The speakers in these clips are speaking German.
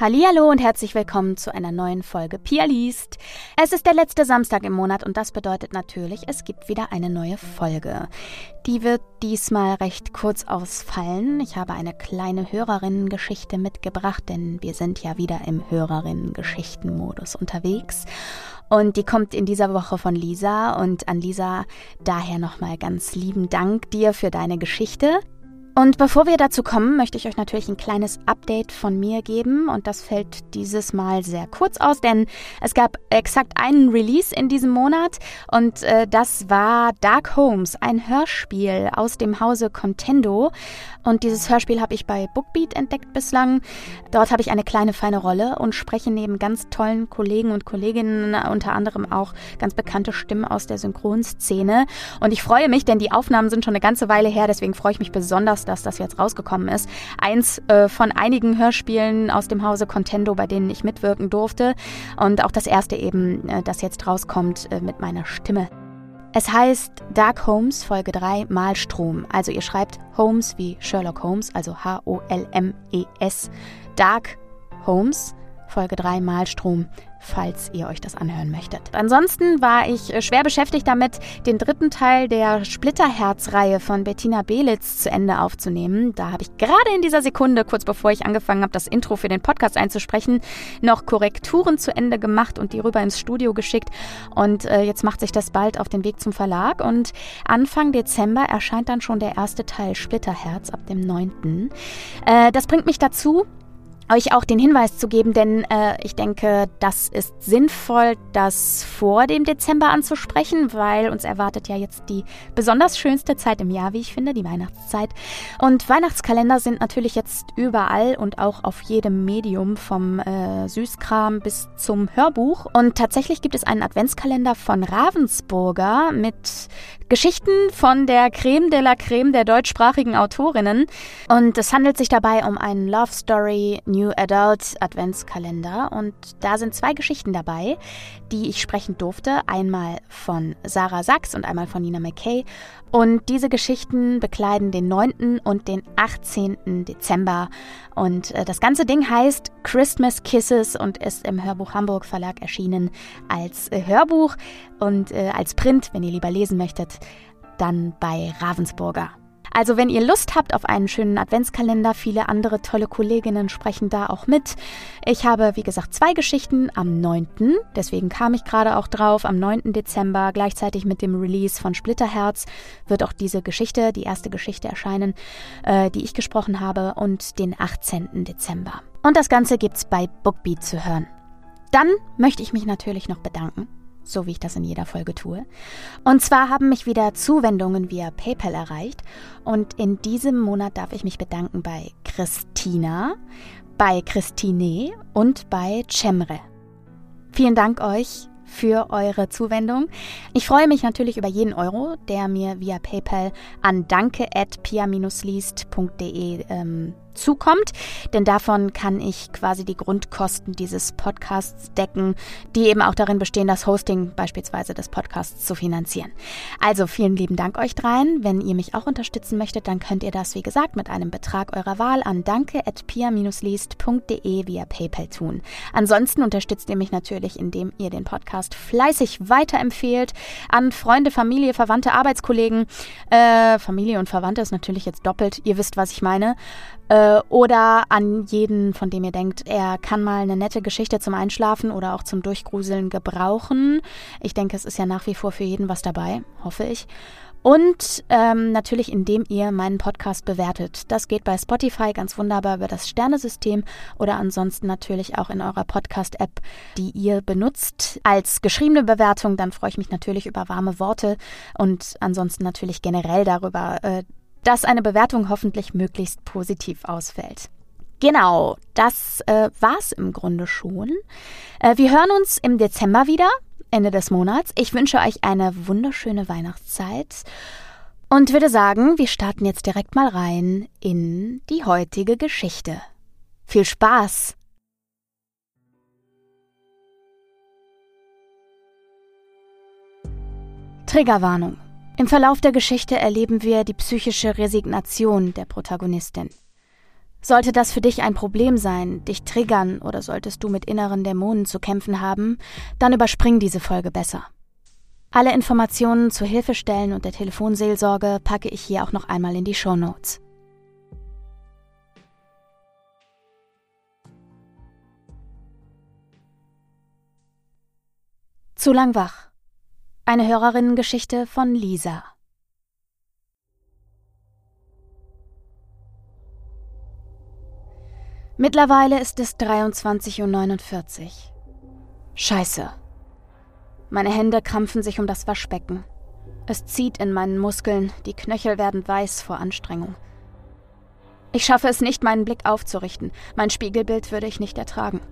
Hallihallo und herzlich willkommen zu einer neuen Folge Pia liest. Es ist der letzte Samstag im Monat und das bedeutet natürlich, es gibt wieder eine neue Folge. Die wird diesmal recht kurz ausfallen. Ich habe eine kleine Hörerinnengeschichte mitgebracht, denn wir sind ja wieder im Hörerinnengeschichten-Modus unterwegs. Und die kommt in dieser Woche von Lisa und an Lisa daher nochmal ganz lieben Dank dir für deine Geschichte. Und bevor wir dazu kommen, möchte ich euch natürlich ein kleines Update von mir geben. Und das fällt dieses Mal sehr kurz aus, denn es gab exakt einen Release in diesem Monat. Und äh, das war Dark Homes, ein Hörspiel aus dem Hause Contendo. Und dieses Hörspiel habe ich bei Bookbeat entdeckt bislang. Dort habe ich eine kleine feine Rolle und spreche neben ganz tollen Kollegen und Kolleginnen, unter anderem auch ganz bekannte Stimmen aus der Synchronszene. Und ich freue mich, denn die Aufnahmen sind schon eine ganze Weile her, deswegen freue ich mich besonders dass das jetzt rausgekommen ist. Eins äh, von einigen Hörspielen aus dem Hause Contendo, bei denen ich mitwirken durfte. Und auch das erste eben, äh, das jetzt rauskommt äh, mit meiner Stimme. Es heißt Dark Holmes Folge 3 Malstrom. Also ihr schreibt Holmes wie Sherlock Holmes, also H-O-L-M-E-S. Dark Holmes Folge 3 Malstrom falls ihr euch das anhören möchtet. Ansonsten war ich äh, schwer beschäftigt damit, den dritten Teil der Splitterherz-Reihe von Bettina Belitz zu Ende aufzunehmen. Da habe ich gerade in dieser Sekunde, kurz bevor ich angefangen habe, das Intro für den Podcast einzusprechen, noch Korrekturen zu Ende gemacht und die rüber ins Studio geschickt. Und äh, jetzt macht sich das bald auf den Weg zum Verlag. Und Anfang Dezember erscheint dann schon der erste Teil Splitterherz ab dem 9. Äh, das bringt mich dazu, euch auch den Hinweis zu geben, denn äh, ich denke, das ist sinnvoll, das vor dem Dezember anzusprechen, weil uns erwartet ja jetzt die besonders schönste Zeit im Jahr, wie ich finde, die Weihnachtszeit. Und Weihnachtskalender sind natürlich jetzt überall und auch auf jedem Medium vom äh, Süßkram bis zum Hörbuch. Und tatsächlich gibt es einen Adventskalender von Ravensburger mit Geschichten von der Creme de la Creme der deutschsprachigen Autorinnen. Und es handelt sich dabei um einen Love Story New Adult Adventskalender. Und da sind zwei Geschichten dabei, die ich sprechen durfte. Einmal von Sarah Sachs und einmal von Nina McKay. Und diese Geschichten bekleiden den 9. und den 18. Dezember. Und äh, das ganze Ding heißt Christmas Kisses und ist im Hörbuch Hamburg Verlag erschienen als äh, Hörbuch und äh, als Print, wenn ihr lieber lesen möchtet, dann bei Ravensburger. Also wenn ihr Lust habt auf einen schönen Adventskalender, viele andere tolle Kolleginnen sprechen da auch mit. Ich habe, wie gesagt, zwei Geschichten am 9. Deswegen kam ich gerade auch drauf. Am 9. Dezember, gleichzeitig mit dem Release von Splitterherz, wird auch diese Geschichte, die erste Geschichte erscheinen, äh, die ich gesprochen habe, und den 18. Dezember. Und das Ganze gibt's bei Bookbeat zu hören. Dann möchte ich mich natürlich noch bedanken so wie ich das in jeder Folge tue. Und zwar haben mich wieder Zuwendungen via PayPal erreicht und in diesem Monat darf ich mich bedanken bei Christina, bei Christine und bei Cemre. Vielen Dank euch für eure Zuwendung. Ich freue mich natürlich über jeden Euro, der mir via PayPal an danke@pia-liest.de ähm, zukommt, denn davon kann ich quasi die Grundkosten dieses Podcasts decken, die eben auch darin bestehen, das Hosting beispielsweise des Podcasts zu finanzieren. Also vielen lieben Dank euch dreien. Wenn ihr mich auch unterstützen möchtet, dann könnt ihr das, wie gesagt, mit einem Betrag eurer Wahl an danke.pia-liest.de via PayPal tun. Ansonsten unterstützt ihr mich natürlich, indem ihr den Podcast fleißig weiterempfehlt an Freunde, Familie, Verwandte, Arbeitskollegen. Äh, Familie und Verwandte ist natürlich jetzt doppelt. Ihr wisst, was ich meine. Äh, oder an jeden, von dem ihr denkt, er kann mal eine nette Geschichte zum Einschlafen oder auch zum Durchgruseln gebrauchen. Ich denke, es ist ja nach wie vor für jeden was dabei, hoffe ich. Und ähm, natürlich, indem ihr meinen Podcast bewertet. Das geht bei Spotify ganz wunderbar über das Sternesystem oder ansonsten natürlich auch in eurer Podcast-App, die ihr benutzt. Als geschriebene Bewertung, dann freue ich mich natürlich über warme Worte und ansonsten natürlich generell darüber, äh, dass eine Bewertung hoffentlich möglichst positiv ausfällt. Genau, das äh, war's im Grunde schon. Äh, wir hören uns im Dezember wieder, Ende des Monats. Ich wünsche euch eine wunderschöne Weihnachtszeit und würde sagen, wir starten jetzt direkt mal rein in die heutige Geschichte. Viel Spaß! Triggerwarnung. Im Verlauf der Geschichte erleben wir die psychische Resignation der Protagonistin. Sollte das für dich ein Problem sein, dich triggern oder solltest du mit inneren Dämonen zu kämpfen haben, dann überspring diese Folge besser. Alle Informationen zu Hilfestellen und der Telefonseelsorge packe ich hier auch noch einmal in die Show Notes. Zu lang wach. Eine Hörerinnengeschichte von Lisa. Mittlerweile ist es 23.49 Uhr. Scheiße. Meine Hände krampfen sich um das Waschbecken. Es zieht in meinen Muskeln, die Knöchel werden weiß vor Anstrengung. Ich schaffe es nicht, meinen Blick aufzurichten. Mein Spiegelbild würde ich nicht ertragen.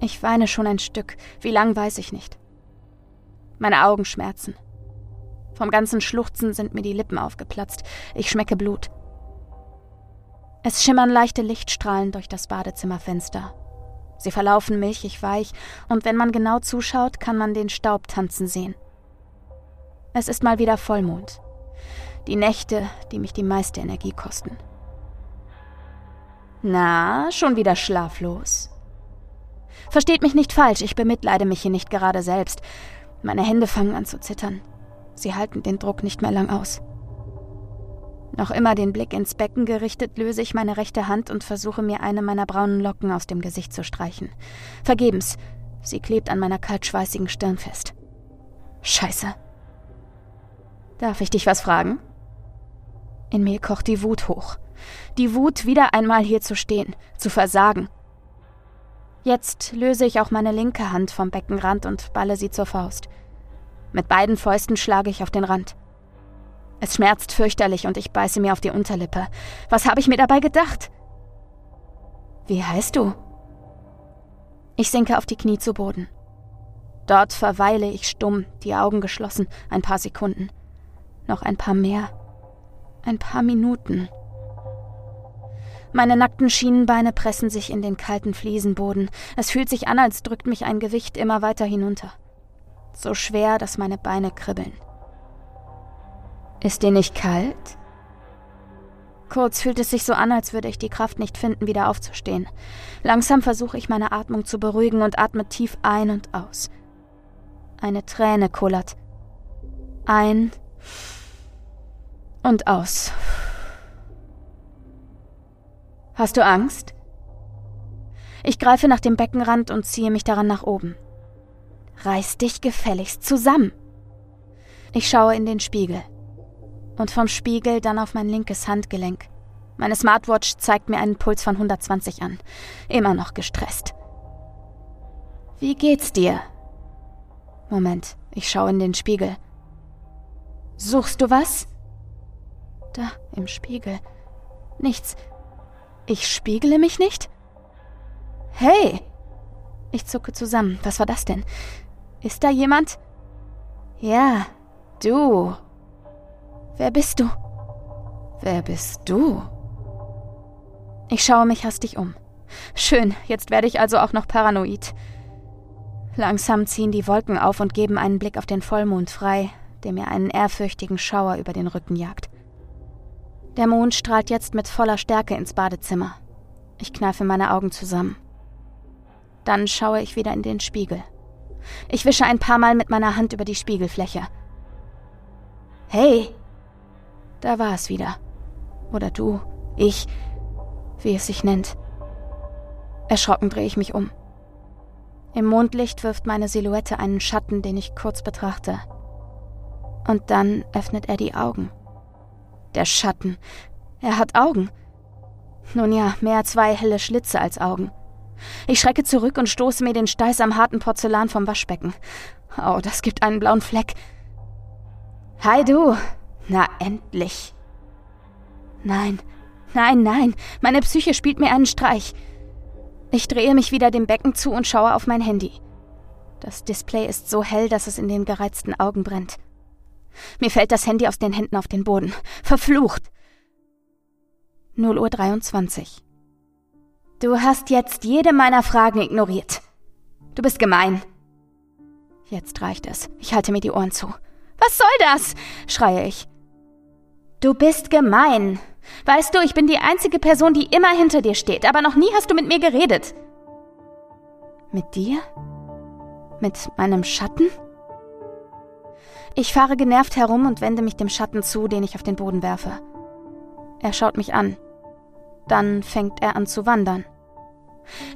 Ich weine schon ein Stück. Wie lang weiß ich nicht. Meine Augen schmerzen. Vom ganzen Schluchzen sind mir die Lippen aufgeplatzt. Ich schmecke Blut. Es schimmern leichte Lichtstrahlen durch das Badezimmerfenster. Sie verlaufen milchig weich, und wenn man genau zuschaut, kann man den Staub tanzen sehen. Es ist mal wieder Vollmond. Die Nächte, die mich die meiste Energie kosten. Na, schon wieder schlaflos. Versteht mich nicht falsch, ich bemitleide mich hier nicht gerade selbst. Meine Hände fangen an zu zittern. Sie halten den Druck nicht mehr lang aus. Noch immer den Blick ins Becken gerichtet, löse ich meine rechte Hand und versuche mir eine meiner braunen Locken aus dem Gesicht zu streichen. Vergebens. Sie klebt an meiner kaltschweißigen Stirn fest. Scheiße. Darf ich dich was fragen? In mir kocht die Wut hoch. Die Wut, wieder einmal hier zu stehen, zu versagen. Jetzt löse ich auch meine linke Hand vom Beckenrand und balle sie zur Faust. Mit beiden Fäusten schlage ich auf den Rand. Es schmerzt fürchterlich und ich beiße mir auf die Unterlippe. Was habe ich mir dabei gedacht? Wie heißt du? Ich sinke auf die Knie zu Boden. Dort verweile ich stumm, die Augen geschlossen, ein paar Sekunden. Noch ein paar mehr. Ein paar Minuten. Meine nackten Schienenbeine pressen sich in den kalten Fliesenboden. Es fühlt sich an, als drückt mich ein Gewicht immer weiter hinunter. So schwer, dass meine Beine kribbeln. Ist dir nicht kalt? Kurz fühlt es sich so an, als würde ich die Kraft nicht finden, wieder aufzustehen. Langsam versuche ich meine Atmung zu beruhigen und atme tief ein und aus. Eine Träne kullert. Ein und aus. Hast du Angst? Ich greife nach dem Beckenrand und ziehe mich daran nach oben. Reiß dich gefälligst zusammen. Ich schaue in den Spiegel und vom Spiegel dann auf mein linkes Handgelenk. Meine Smartwatch zeigt mir einen Puls von 120 an. Immer noch gestresst. Wie geht's dir? Moment, ich schaue in den Spiegel. Suchst du was? Da, im Spiegel. Nichts. Ich spiegele mich nicht? Hey! Ich zucke zusammen. Was war das denn? Ist da jemand? Ja, du. Wer bist du? Wer bist du? Ich schaue mich hastig um. Schön, jetzt werde ich also auch noch paranoid. Langsam ziehen die Wolken auf und geben einen Blick auf den Vollmond frei, der mir einen ehrfürchtigen Schauer über den Rücken jagt. Der Mond strahlt jetzt mit voller Stärke ins Badezimmer. Ich kneife meine Augen zusammen. Dann schaue ich wieder in den Spiegel. Ich wische ein paar Mal mit meiner Hand über die Spiegelfläche. Hey, da war es wieder. Oder du, ich, wie es sich nennt. Erschrocken drehe ich mich um. Im Mondlicht wirft meine Silhouette einen Schatten, den ich kurz betrachte. Und dann öffnet er die Augen. Der Schatten. Er hat Augen. Nun ja, mehr zwei helle Schlitze als Augen. Ich schrecke zurück und stoße mir den Steiß am harten Porzellan vom Waschbecken. Oh, das gibt einen blauen Fleck. Hi du, na endlich. Nein, nein, nein, meine Psyche spielt mir einen Streich. Ich drehe mich wieder dem Becken zu und schaue auf mein Handy. Das Display ist so hell, dass es in den gereizten Augen brennt. Mir fällt das Handy aus den Händen auf den Boden. Verflucht. 0 Uhr 23. Du hast jetzt jede meiner Fragen ignoriert. Du bist gemein. Jetzt reicht es. Ich halte mir die Ohren zu. Was soll das? schreie ich. Du bist gemein. Weißt du, ich bin die einzige Person, die immer hinter dir steht, aber noch nie hast du mit mir geredet. Mit dir? Mit meinem Schatten? Ich fahre genervt herum und wende mich dem Schatten zu, den ich auf den Boden werfe. Er schaut mich an. Dann fängt er an zu wandern.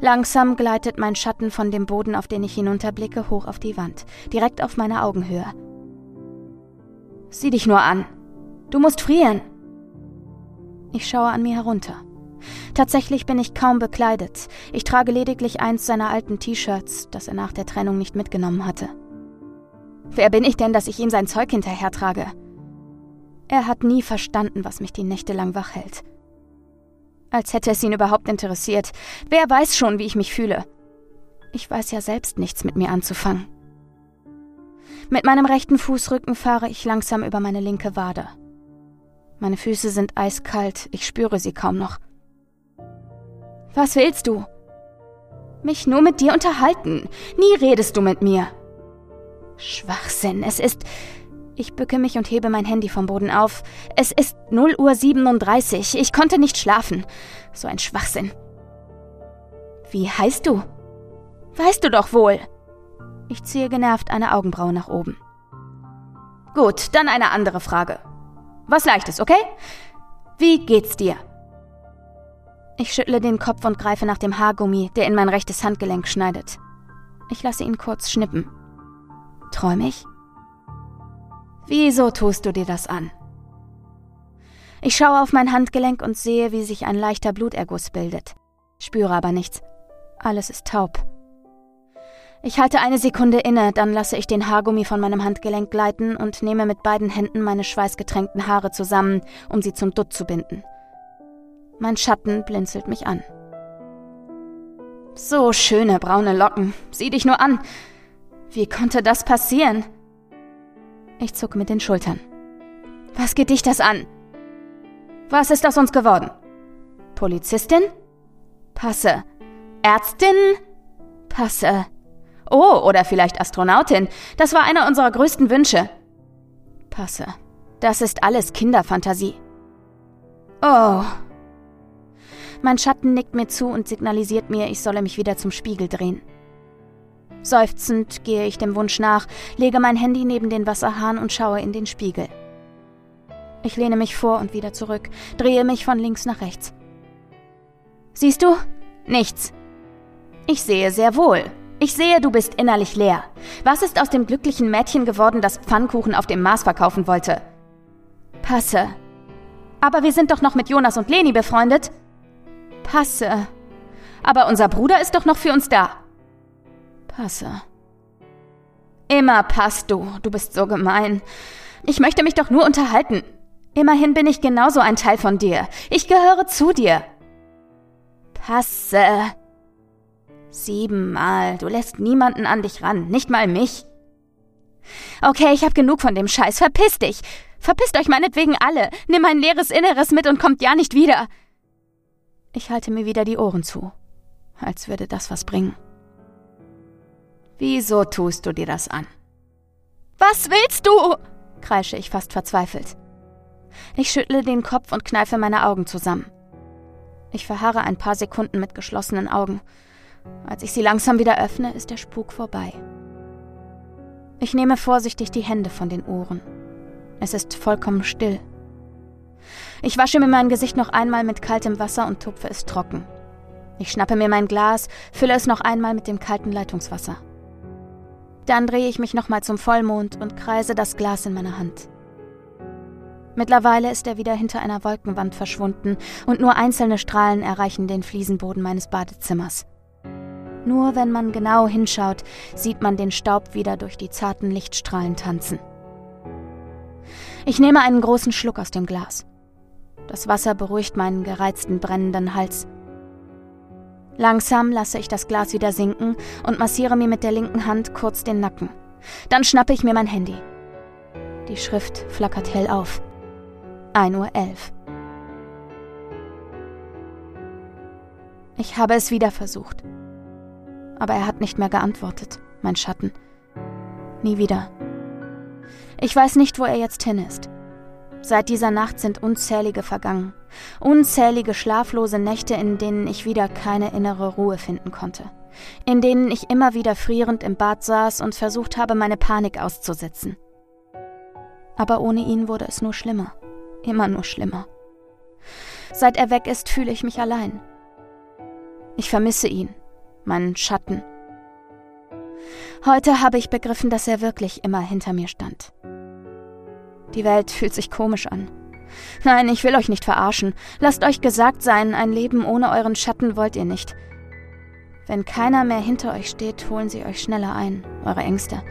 Langsam gleitet mein Schatten von dem Boden, auf den ich hinunterblicke, hoch auf die Wand, direkt auf meine Augenhöhe. Sieh dich nur an. Du musst frieren. Ich schaue an mir herunter. Tatsächlich bin ich kaum bekleidet. Ich trage lediglich eins seiner alten T-Shirts, das er nach der Trennung nicht mitgenommen hatte. Wer bin ich denn, dass ich ihm sein Zeug hinterhertrage? Er hat nie verstanden, was mich die Nächte lang wach hält. Als hätte es ihn überhaupt interessiert. Wer weiß schon, wie ich mich fühle. Ich weiß ja selbst nichts mit mir anzufangen. Mit meinem rechten Fußrücken fahre ich langsam über meine linke Wade. Meine Füße sind eiskalt, ich spüre sie kaum noch. Was willst du? Mich nur mit dir unterhalten. Nie redest du mit mir. Schwachsinn, es ist. Ich bücke mich und hebe mein Handy vom Boden auf. Es ist 0 Uhr 37. Ich konnte nicht schlafen. So ein Schwachsinn. Wie heißt du? Weißt du doch wohl. Ich ziehe genervt eine Augenbraue nach oben. Gut, dann eine andere Frage. Was leichtes, okay? Wie geht's dir? Ich schüttle den Kopf und greife nach dem Haargummi, der in mein rechtes Handgelenk schneidet. Ich lasse ihn kurz schnippen. Träum ich? Wieso tust du dir das an? Ich schaue auf mein Handgelenk und sehe, wie sich ein leichter Bluterguss bildet. Spüre aber nichts. Alles ist taub. Ich halte eine Sekunde inne, dann lasse ich den Haargummi von meinem Handgelenk gleiten und nehme mit beiden Händen meine schweißgetränkten Haare zusammen, um sie zum Dutt zu binden. Mein Schatten blinzelt mich an. So schöne braune Locken. Sieh dich nur an. Wie konnte das passieren? Ich zucke mit den Schultern. Was geht dich das an? Was ist aus uns geworden? Polizistin? Passe. Ärztin? Passe. Oh, oder vielleicht Astronautin. Das war einer unserer größten Wünsche. Passe. Das ist alles Kinderfantasie. Oh. Mein Schatten nickt mir zu und signalisiert mir, ich solle mich wieder zum Spiegel drehen. Seufzend gehe ich dem Wunsch nach, lege mein Handy neben den Wasserhahn und schaue in den Spiegel. Ich lehne mich vor und wieder zurück, drehe mich von links nach rechts. Siehst du? Nichts. Ich sehe sehr wohl. Ich sehe, du bist innerlich leer. Was ist aus dem glücklichen Mädchen geworden, das Pfannkuchen auf dem Mars verkaufen wollte? Passe. Aber wir sind doch noch mit Jonas und Leni befreundet. Passe. Aber unser Bruder ist doch noch für uns da. Passe. Immer passt du. Du bist so gemein. Ich möchte mich doch nur unterhalten. Immerhin bin ich genauso ein Teil von dir. Ich gehöre zu dir. Passe. Siebenmal. Du lässt niemanden an dich ran, nicht mal mich. Okay, ich hab genug von dem Scheiß. Verpiss dich. Verpisst euch meinetwegen alle. Nimm mein leeres Inneres mit und kommt ja nicht wieder. Ich halte mir wieder die Ohren zu, als würde das was bringen. Wieso tust du dir das an? Was willst du? kreische ich fast verzweifelt. Ich schüttle den Kopf und kneife meine Augen zusammen. Ich verharre ein paar Sekunden mit geschlossenen Augen. Als ich sie langsam wieder öffne, ist der Spuk vorbei. Ich nehme vorsichtig die Hände von den Ohren. Es ist vollkommen still. Ich wasche mir mein Gesicht noch einmal mit kaltem Wasser und tupfe es trocken. Ich schnappe mir mein Glas, fülle es noch einmal mit dem kalten Leitungswasser. Dann drehe ich mich nochmal zum Vollmond und kreise das Glas in meiner Hand. Mittlerweile ist er wieder hinter einer Wolkenwand verschwunden und nur einzelne Strahlen erreichen den Fliesenboden meines Badezimmers. Nur wenn man genau hinschaut, sieht man den Staub wieder durch die zarten Lichtstrahlen tanzen. Ich nehme einen großen Schluck aus dem Glas. Das Wasser beruhigt meinen gereizten, brennenden Hals. Langsam lasse ich das Glas wieder sinken und massiere mir mit der linken Hand kurz den Nacken. Dann schnappe ich mir mein Handy. Die Schrift flackert hell auf. 1.11 Uhr. Ich habe es wieder versucht. Aber er hat nicht mehr geantwortet, mein Schatten. Nie wieder. Ich weiß nicht, wo er jetzt hin ist. Seit dieser Nacht sind unzählige vergangen. Unzählige schlaflose Nächte, in denen ich wieder keine innere Ruhe finden konnte. In denen ich immer wieder frierend im Bad saß und versucht habe, meine Panik auszusetzen. Aber ohne ihn wurde es nur schlimmer. Immer nur schlimmer. Seit er weg ist, fühle ich mich allein. Ich vermisse ihn, meinen Schatten. Heute habe ich begriffen, dass er wirklich immer hinter mir stand. Die Welt fühlt sich komisch an. Nein, ich will euch nicht verarschen. Lasst euch gesagt sein, ein Leben ohne euren Schatten wollt ihr nicht. Wenn keiner mehr hinter euch steht, holen sie euch schneller ein, eure Ängste.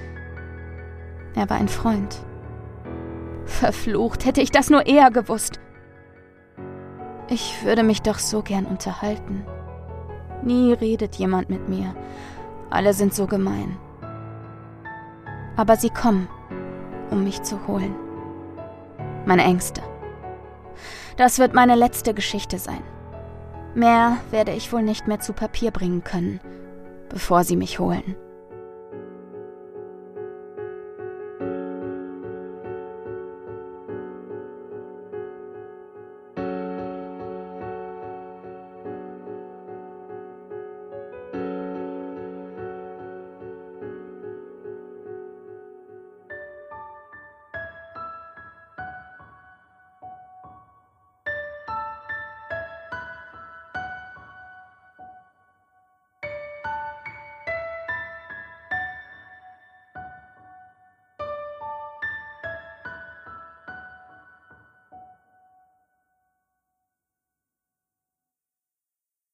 Er war ein Freund. Verflucht, hätte ich das nur eher gewusst. Ich würde mich doch so gern unterhalten. Nie redet jemand mit mir. Alle sind so gemein. Aber sie kommen, um mich zu holen meine Ängste. Das wird meine letzte Geschichte sein. Mehr werde ich wohl nicht mehr zu Papier bringen können, bevor sie mich holen.